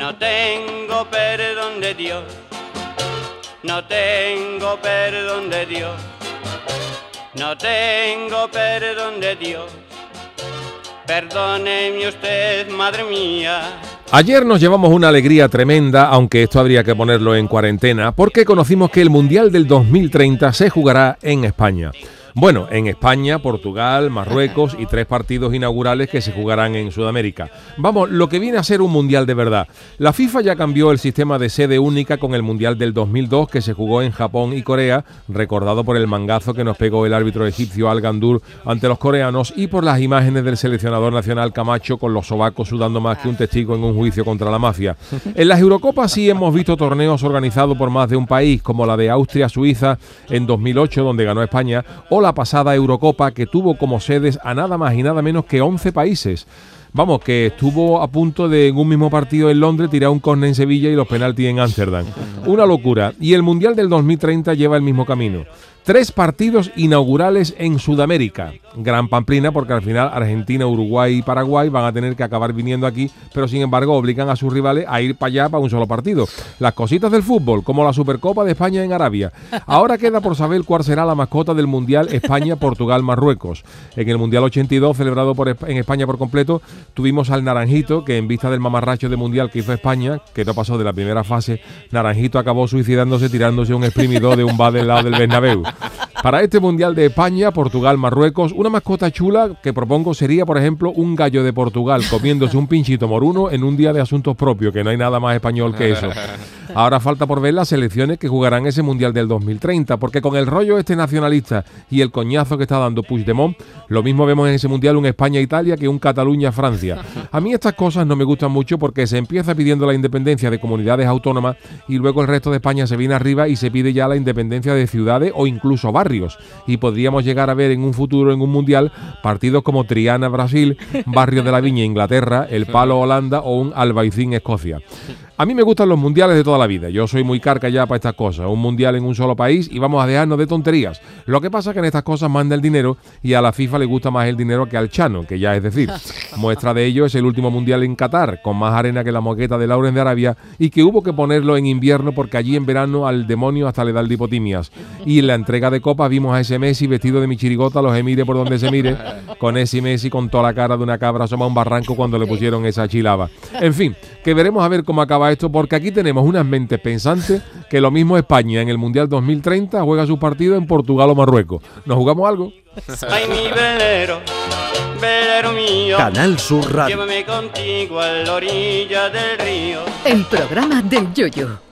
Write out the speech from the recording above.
no tengo perdón de Dios, no tengo perdón de Dios, no tengo perdón de Dios, perdóneme usted, madre mía. Ayer nos llevamos una alegría tremenda, aunque esto habría que ponerlo en cuarentena, porque conocimos que el Mundial del 2030 se jugará en España. Bueno, en España, Portugal, Marruecos y tres partidos inaugurales que se jugarán en Sudamérica. Vamos, lo que viene a ser un mundial de verdad. La FIFA ya cambió el sistema de sede única con el mundial del 2002 que se jugó en Japón y Corea, recordado por el mangazo que nos pegó el árbitro egipcio Al Gandur ante los coreanos y por las imágenes del seleccionador nacional Camacho con los sobacos sudando más que un testigo en un juicio contra la mafia. En las Eurocopas sí hemos visto torneos organizados por más de un país, como la de Austria-Suiza en 2008, donde ganó España, o la pasada Eurocopa que tuvo como sedes a nada más y nada menos que 11 países. Vamos, que estuvo a punto de en un mismo partido en Londres tirar un córner en Sevilla y los penaltis en Ámsterdam. Una locura. Y el Mundial del 2030 lleva el mismo camino. Tres partidos inaugurales en Sudamérica. Gran pamplina porque al final Argentina, Uruguay y Paraguay van a tener que acabar viniendo aquí, pero sin embargo obligan a sus rivales a ir para allá para un solo partido. Las cositas del fútbol, como la Supercopa de España en Arabia. Ahora queda por saber cuál será la mascota del Mundial España-Portugal-Marruecos. En el Mundial 82, celebrado en España por completo, tuvimos al Naranjito, que en vista del mamarracho de Mundial que hizo España, que no pasó de la primera fase, Naranjito acabó suicidándose tirándose un exprimidor de un bar del lado del Bernabéu. Para este Mundial de España, Portugal, Marruecos, una mascota chula que propongo sería, por ejemplo, un gallo de Portugal comiéndose un pinchito moruno en un día de asuntos propios, que no hay nada más español que eso. Ahora falta por ver las selecciones que jugarán ese Mundial del 2030, porque con el rollo este nacionalista y el coñazo que está dando Puigdemont, lo mismo vemos en ese Mundial un España-Italia que un Cataluña-Francia. A mí estas cosas no me gustan mucho porque se empieza pidiendo la independencia de comunidades autónomas y luego el resto de España se viene arriba y se pide ya la independencia de ciudades o incluso barrios. Y podríamos llegar a ver en un futuro, en un Mundial, partidos como Triana, Brasil, Barrio de la Viña, Inglaterra, El Palo, Holanda o un Albaicín, Escocia. A mí me gustan los mundiales de toda la vida. Yo soy muy carca ya para estas cosas. Un mundial en un solo país y vamos a dejarnos de tonterías. Lo que pasa es que en estas cosas manda el dinero y a la FIFA le gusta más el dinero que al Chano, que ya es decir. Muestra de ello es el último mundial en Qatar, con más arena que la moqueta de Lauren de Arabia y que hubo que ponerlo en invierno porque allí en verano al demonio hasta le da el dipotimias. Y en la entrega de copas vimos a ese Messi vestido de mi chirigota, los emire por donde se mire, con ese Messi con toda la cara de una cabra asoma a un barranco cuando le pusieron esa chilaba. En fin, que veremos a ver cómo acaba esto, porque aquí tenemos unas mentes pensantes que lo mismo España en el Mundial 2030 juega su partido en Portugal o Marruecos. ¿Nos jugamos algo? Ay, mi velero, velero mío, Canal Sur Radio. llévame contigo a la orilla del río. El programa del Yoyo.